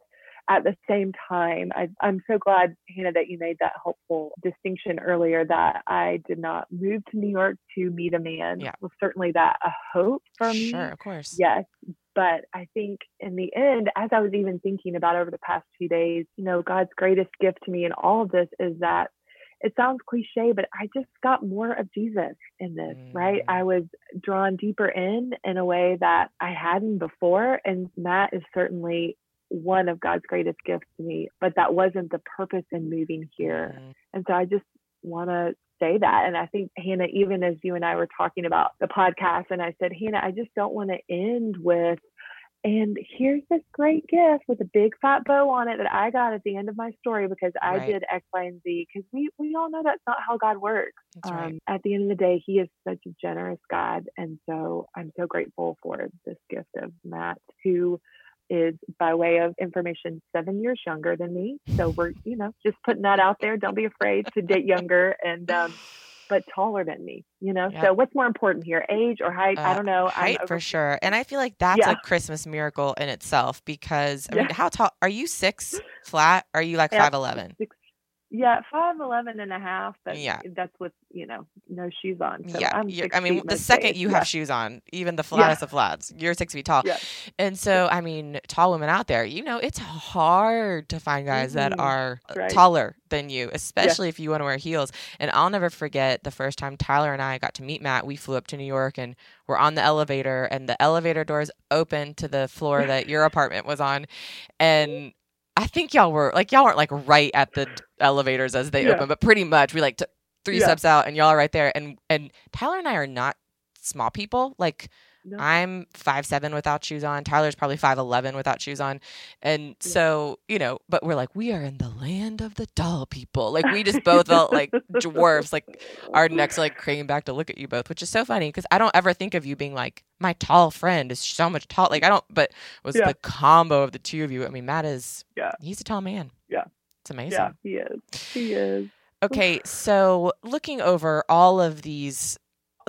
At the same time, I, I'm so glad, Hannah, that you made that helpful distinction earlier that I did not move to New York to meet a man. Yeah. Was certainly that a hope for me? sure, of course. Yes. But I think in the end, as I was even thinking about over the past few days, you know, God's greatest gift to me in all of this is that it sounds cliche, but I just got more of Jesus in this, right? Mm. I was drawn deeper in in a way that I hadn't before. And Matt is certainly one of God's greatest gifts to me, but that wasn't the purpose in moving here. Mhm. And so I just want to say that. And I think, Hannah, even as you and I were talking about the podcast, and I said, Hannah, I just don't want to end with, and here's this great gift with a big fat bow on it that I got at the end of my story because I Right. did X, Y, and Z. Because we, we all know that's not how God works. That's right. Um, at the end of the day, He is such a generous God. And so I'm so grateful for this gift of Matt, who is by way of information seven years younger than me. So we're, you know, just putting that out there. Don't be afraid to date younger and, um, but taller than me, you know? Yeah. So what's more important here, age or height? I Uh, don't know. Height over- for sure. And I feel like that's Yeah. a Christmas miracle in itself because I mean, Yeah. how tall are you six flat? Are you like Yeah. five eleven? Six, yeah, five eleven and a half. But Yeah. that's with you know no shoes on. So yeah, I mean, the second days. you yeah. have shoes on, even the flattest of flats, you're six feet tall. Yeah. And so, I mean, tall women out there, you know, it's hard to find guys that Mhm. are Right. taller than you, especially if you want to wear heels. And I'll never forget the first time Tyler and I got to meet Matt. We flew up to New York and we're on the elevator, and the elevator doors open to the floor that your apartment was on. And I think y'all were like, y'all weren't like right at the elevators as they Yeah. open, but pretty much we like took three Yeah. steps out and y'all are right there. And, and Tyler and I are not small people. Like, No. I'm five seven without shoes on. Tyler's probably five eleven without shoes on, and so you know. But we're like, we are in the land of the tall people. Like we just both felt like dwarfs. Like our necks like craning back to look at you both, which is so funny because I don't ever think of you being like my tall friend is so much tall. Like I don't. But it was Yeah. the combo of the two of you. I mean, Matt is Yeah. he's a tall man. Yeah. it's amazing. Yeah, he is. He is. Okay, so looking over all of these,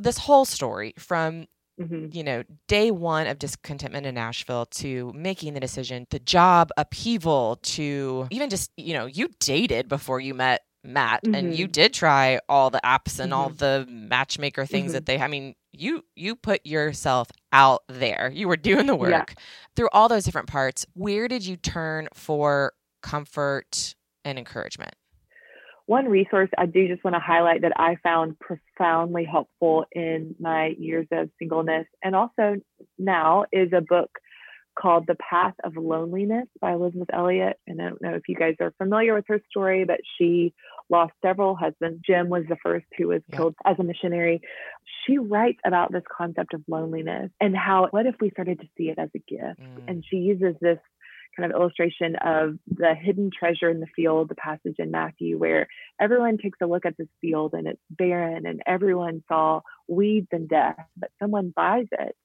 this whole story from hmm you know, day one of discontentment in Nashville to making the decision, the job upheaval to even just, you know, you dated before you met Matt and you Mhm. did try all the apps and all the matchmaker things Mhm. that they I mean, you you put yourself out there. You were doing the work. Yeah. Through all those different parts, where did you turn for comfort and encouragement? One resource I do just want to highlight that I found profoundly helpful in my years of singleness and also now is a book called The Path of Loneliness by Elisabeth Elliot. And I don't know if you guys are familiar with her story, but she lost several husbands. Jim was the first who was Yeah. killed as a missionary. She writes about this concept of loneliness and how, what if we started to see it as a gift? Mm, and she uses this kind of illustration of the hidden treasure in the field, the passage in Matthew, where everyone takes a look at this field and it's barren and everyone saw weeds and death, but someone buys it.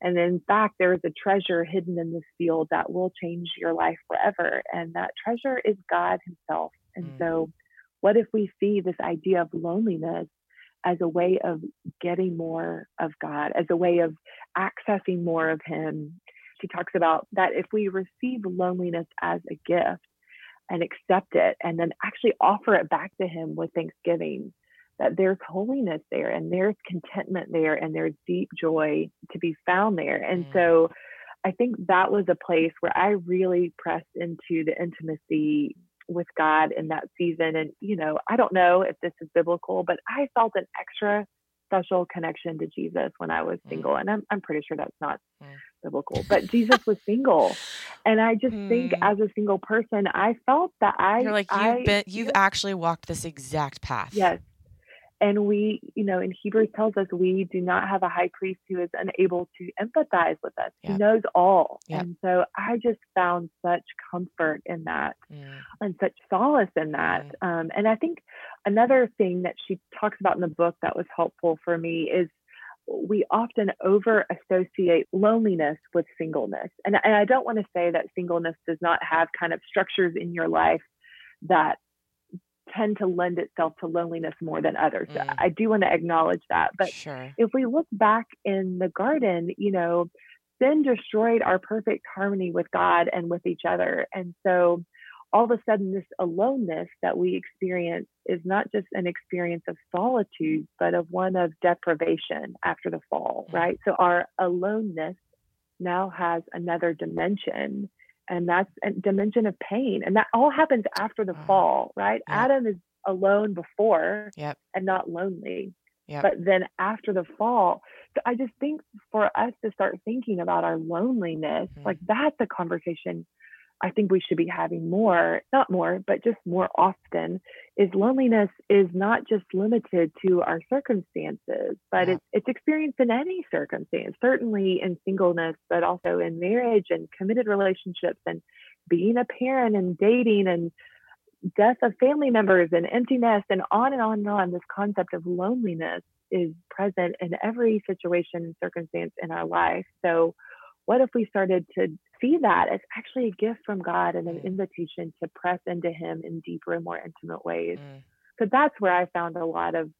And in fact, there is a treasure hidden in this field that will change your life forever. And that treasure is God Himself. And Mm. so, what if we see this idea of loneliness as a way of getting more of God, as a way of accessing more of Him? She talks about that if we receive loneliness as a gift and accept it and then actually offer it back to Him with thanksgiving, that there's holiness there and there's contentment there and there's deep joy to be found there. And mm. so I think that was a place where I really pressed into the intimacy with God in that season. And, you know, I don't know if this is biblical, but I felt an extra special connection to Jesus when I was mm. single. And I'm, I'm pretty sure that's not mm. Biblical, but Jesus was single. And I just mm. think as a single person, I felt that I. You're like, you've been, you've actually walked this exact path. Yes. And we, you know, in Hebrews tells us we do not have a high priest who is unable to empathize with us. Yep. He knows all. Yep. And so I just found such comfort in that mm. and such solace in that. Mm. Um, and I think another thing that she talks about in the book that was helpful for me is we often over associate loneliness with singleness. And, and I don't want to say that singleness does not have kind of structures in your life that tend to lend itself to loneliness more than others. Mm. I do want to acknowledge that. But sure. if we look back in the garden, you know, sin destroyed our perfect harmony with God and with each other. And so all of a sudden, this aloneness that we experience is not just an experience of solitude, but of one of deprivation after the fall, mm. right? So our aloneness now has another dimension and that's a dimension of pain and that all happens after the fall right yep. adam is alone before yep. and not lonely yep. but then after the fall so i just think for us to start thinking about our loneliness mm-hmm. like that's a conversation I think we should be having more, not more, but just more often, is loneliness is not just limited to our circumstances, but yeah. it's, it's experienced in any circumstance, certainly in singleness, but also in marriage and committed relationships and being a parent and dating and death of family members and emptiness and on and on and on. This concept of loneliness is present in every situation and circumstance in our life. So, what if we started to see that as actually a gift from God and an mm. invitation to press into Him in deeper and more intimate ways? Mm. So that's where I found a lot of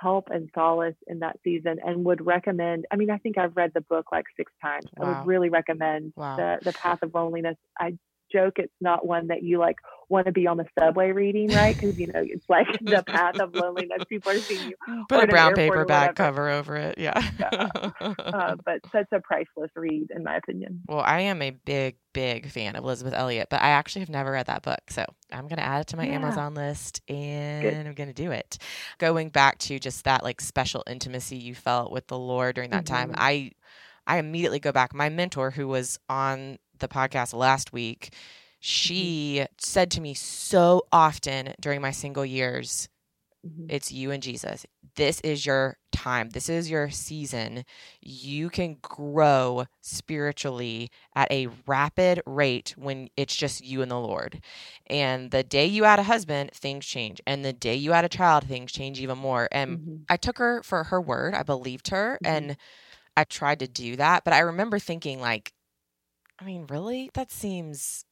help and solace in that season and would recommend i mean i think i've read the book like six times wow. i would really recommend wow. the the path of loneliness i joke it's not one that you like want to be on the subway reading, right? Because you know it's like the path of loneliness. People are seeing you. Put a brown paper bag cover over it. Yeah. yeah. Uh, but such a priceless read, in my opinion. Well, I am a big, big fan of Elisabeth Elliot, but I actually have never read that book, so I'm going to add it to my yeah. Amazon list, and Good. I'm going to do it. Going back to just that like special intimacy you felt with the Lord during that mm-hmm. time, I. I immediately go back. My mentor, who was on the podcast last week, she mm-hmm. said to me so often during my single years, mm-hmm. it's you and Jesus. This is your time. This is your season. You can grow spiritually at a rapid rate when it's just you and the Lord. And the day you add a husband, things change. And the day you add a child, things change even more. And mm-hmm. I took her for her word. I believed her mm-hmm. and I tried to do that. But I remember thinking, like, I mean, really? That seems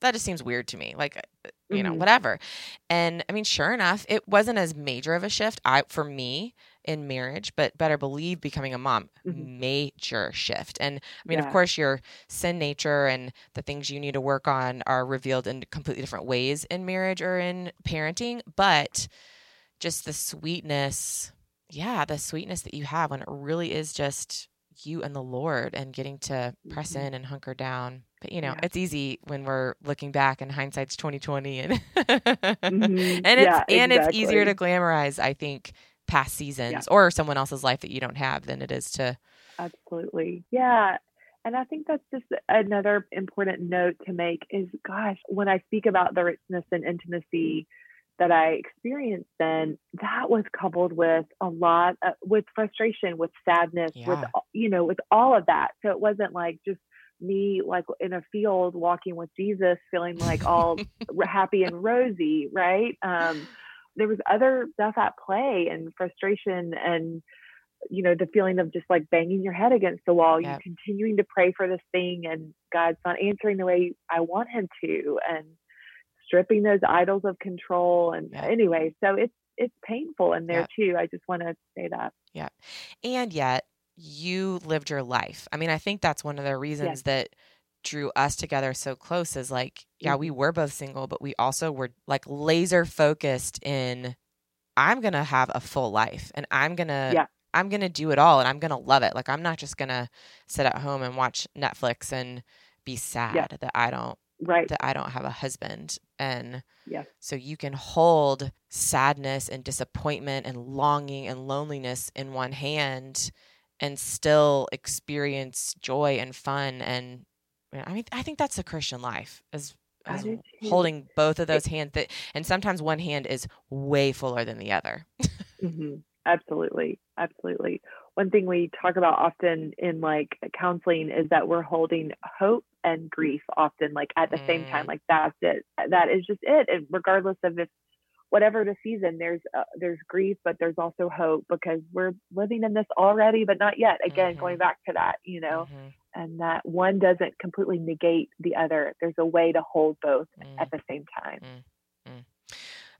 that just seems weird to me. Like, uh, you know, mm-hmm. whatever. And I mean, sure enough, it wasn't as major of a shift I for me in marriage, but better believe becoming a mom, mm-hmm. major shift. And I mean, yeah. of course, your sin nature and the things you need to work on are revealed in completely different ways in marriage or in parenting, but just the sweetness, yeah, the sweetness that you have when it really is just you and the Lord and getting to press mm-hmm. in and hunker down. But you know, yeah. it's easy when we're looking back and hindsight's twenty twenty and mm-hmm. and it's yeah, and it's easier to glamorize, I think, past seasons yeah. or someone else's life that you don't have than it is to Absolutely. Yeah. And I think that's just another important note to make is gosh, when I speak about the richness and intimacy that I experienced then, that was coupled with a lot of, with frustration, with sadness, yeah. with you know, with all of that. So it wasn't like just me like in a field walking with Jesus, feeling like all happy and rosy, right? Um, there was other stuff at play and frustration and you know the feeling of just like banging your head against the wall yep. you continuing to pray for this thing and god's not answering the way i want him to and stripping those idols of control. And yeah. anyway, so it's it's painful in there yeah. too. I just want to say that. Yeah. And yet you lived your life. I mean, I think that's one of the reasons yes. that drew us together so close is like, yeah, we mm-hmm. were both single, but we also were like laser focused in I'm going to have a full life and I'm to Yeah. I'm going to do it all and I'm going to love it. Like I'm not just going to sit at home and watch Netflix and be sad that I don't Right. that I don't have a husband. And Yes. so you can hold sadness and disappointment and longing and loneliness in one hand and still experience joy and fun. And I mean, I think that's the Christian life is, I is too. holding both of those hands that, and sometimes one hand is way fuller than the other. hmm Absolutely. Absolutely. One thing we talk about often in like counseling is that we're holding hope and grief often like at the same time. Mm. Like that's it. That is just it. And regardless of if whatever the season, there's uh, there's grief, but there's also hope because we're living in this already, but not yet. Again, going Mhm. back to that, you know, Mhm. and that one doesn't completely negate the other. There's a way to hold both Mm. at the same time.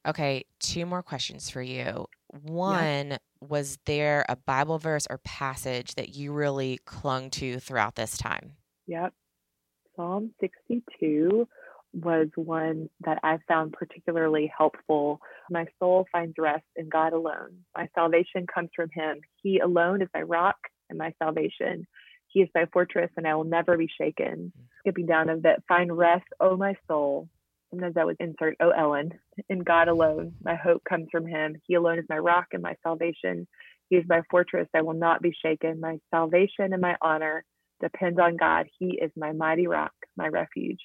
Okay, two more questions for you. One, was there a Bible verse or passage that you really clung to throughout this time? Yep. Psalm 62 was one that I found particularly helpful. My soul finds rest in God alone. My salvation comes from Him. He alone is my rock and my salvation. He is my fortress, and I will never be shaken. Mm. Skipping down a bit, find rest, O my soul. Sometimes I would insert, O Ellen, in God alone. My hope comes from Him. He alone is my rock and my salvation. He is my fortress. I will not be shaken. My salvation and my honor depend on God. He is my mighty rock, my refuge.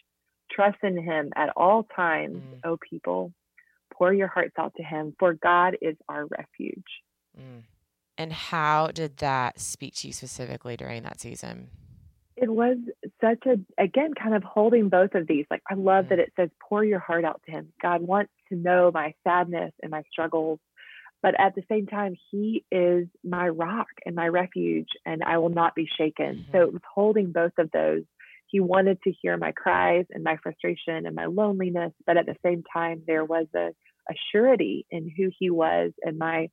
Trust in him at all times, Mm. O people. Pour your hearts out to him, for God is our refuge. Mm. And how did that speak to you specifically during that season? It was such a, again, kind of holding both of these. Like, I love that Mm. it says, pour your heart out to him. God wants to know my sadness and my struggles. But at the same time, he is my rock and my refuge, and I will not be shaken. So Mhm. it was holding both of those. He wanted to hear my cries and my frustration and my loneliness, but at the same time, there was a, a surety in who he was and my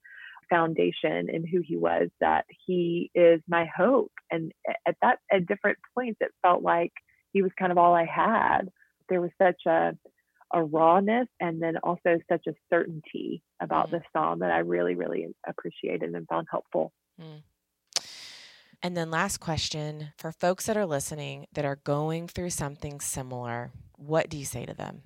foundation in who he was that he is my hope. And at that, at different points, it felt like he was kind of all I had. There was such a a rawness and then also such a certainty about Mhm. the psalm that I really, really appreciated and found helpful. And then, last question for folks that are listening that are going through something similar, what do you say to them?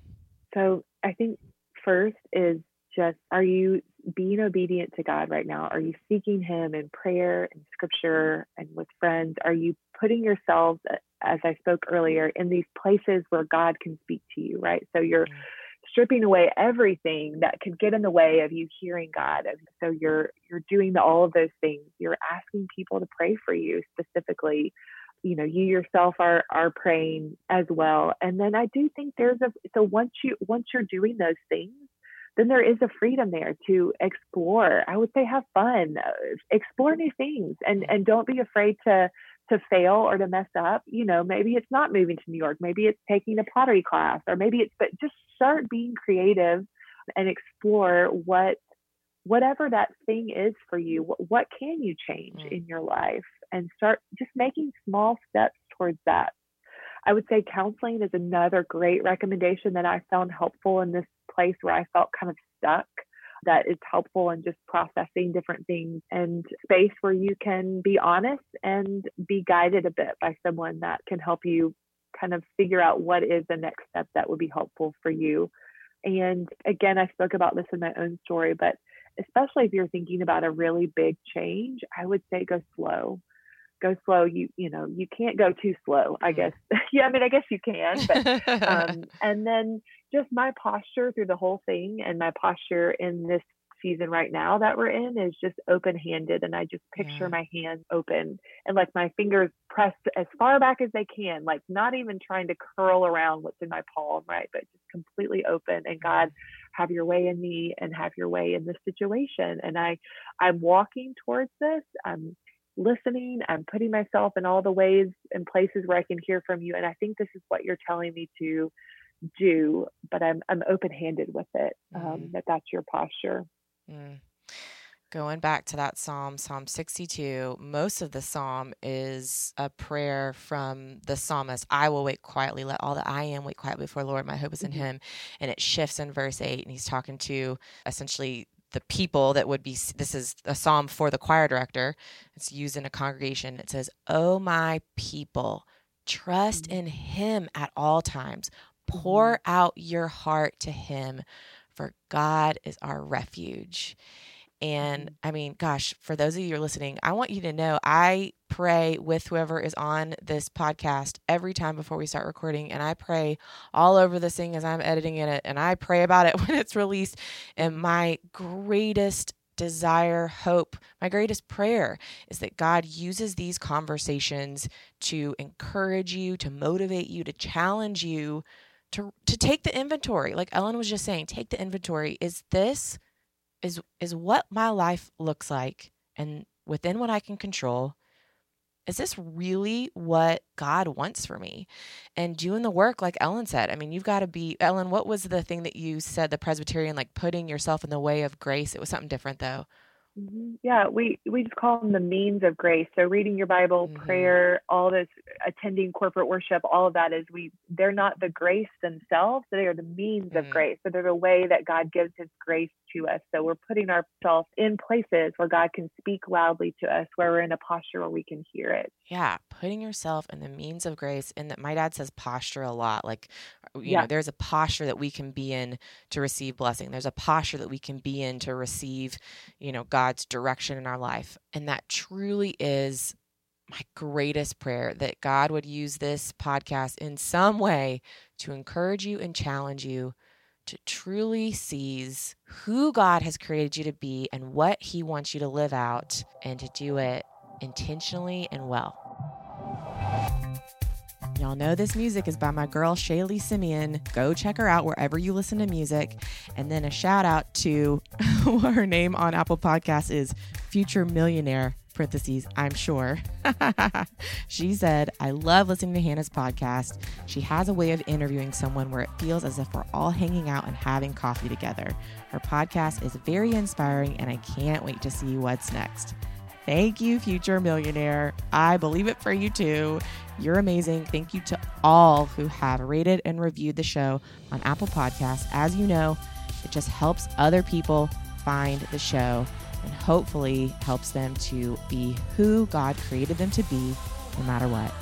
So I think first is just are you being obedient to God right now? Are you seeking Him in prayer and mm-hmm. scripture and with friends? Are you putting yourselves, as I spoke earlier, mm-hmm. in these places where God can speak to you, right? So you're stripping away everything that could get in the way of you hearing God. And so you're you're doing the, all of those things. You're asking people to pray for you specifically. You know, you yourself are are praying as well. And then I do think there's a so once you once you're doing those things, then there is a freedom there to explore. I would say have fun, uh, explore new things, and and don't be afraid to to fail or to mess up. You know, maybe it's not moving to New York, maybe it's taking a pottery class, or maybe it's but just start being creative and explore what whatever that thing is for you. What, what can you change Mm. in your life, and start just making small steps towards that. I would say counseling is another great recommendation that I found helpful in this place where I felt kind of stuck. That is helpful in just processing different things and space where you can be honest and be guided a bit by someone that can help you kind of figure out what is the next step that would be helpful for you. And again, I spoke about this in my own story, but especially if you're thinking about a really big change, I would say go slow go slow you you know you can't go too slow i Mm. guess yeah i mean i guess you can but um and then just my posture through the whole thing and my posture in this season right now that we're in is just open handed and i just picture Yeah. my hands open and like my fingers pressed as far back as they can like not even trying to curl around what's in my palm right but just completely open and god have your way in me and have your way in this situation and i i'm walking towards this i'm listening i'm putting myself in all the ways and places where i can hear from you and i think this is what you're telling me to do but i'm i'm open handed with it um, Mhm. that that's your posture Mm. Going back to that psalm, Psalm 62, most of the psalm is a prayer from the psalmist I will wait quietly, let all that I am wait quietly before the Lord. My hope is in Mhm. Him. And it shifts in verse 8, and he's talking to essentially the people that would be this is a psalm for the choir director it's used in a congregation it says oh my people trust mm-hmm. in him at all times pour mm-hmm. out your heart to him for god is our refuge and mm-hmm. I mean, gosh, for those of you who are listening, I want you to know I pray with whoever is on this podcast every time before we start recording. And I pray all over this thing as I'm editing it. And I pray about it when it's released. And my greatest desire, hope, my greatest prayer is that God uses these conversations to encourage you, to motivate you, to challenge you to to take the inventory. Like Ellen was just saying, take the inventory. Is this is is what my life looks like and within what I can control is this really what God wants for me? And doing the work, like Ellen said, I mean, you've got to be, Ellen, what was the thing that you said, the Presbyterian, like putting yourself in the way of grace? It was something different though. Mm-hmm. Yeah, we we just call them the means of grace. So reading your Bible, mm-hmm. prayer, all this attending corporate worship, all of that is we they're not the grace themselves, they are the means mm-hmm. of grace. So they're the way that God gives his grace to us. So we're putting ourselves in places where God can speak loudly to us, where we're in a posture where we can hear it. Yeah, putting yourself in the means of grace. And that my dad says posture a lot. Like, uh, you yeah. know, there's a posture that we can be in to receive blessing. There's a posture that we can be in to receive, you know, God's direction in our life. And that truly is my greatest prayer that God would use this podcast in some way to encourage you and challenge you to truly seize who God has created you to be and what He wants you to live out and to do it intentionally and well. Y'all know this music is by my girl Shaylee Simeon. Go check her out wherever you listen to music. And then a shout out to her name on Apple Podcasts is Future Millionaire parentheses, I'm sure. she said, I love listening to Hannah's podcast. She has a way of interviewing someone where it feels as if we're all hanging out and having coffee together. Her podcast is very inspiring, and I can't wait to see what's next. Thank you, future millionaire. I believe it for you too. You're amazing. Thank you to all who have rated and reviewed the show on Apple Podcasts. As you know, it just helps other people find the show and hopefully helps them to be who God created them to be no matter what.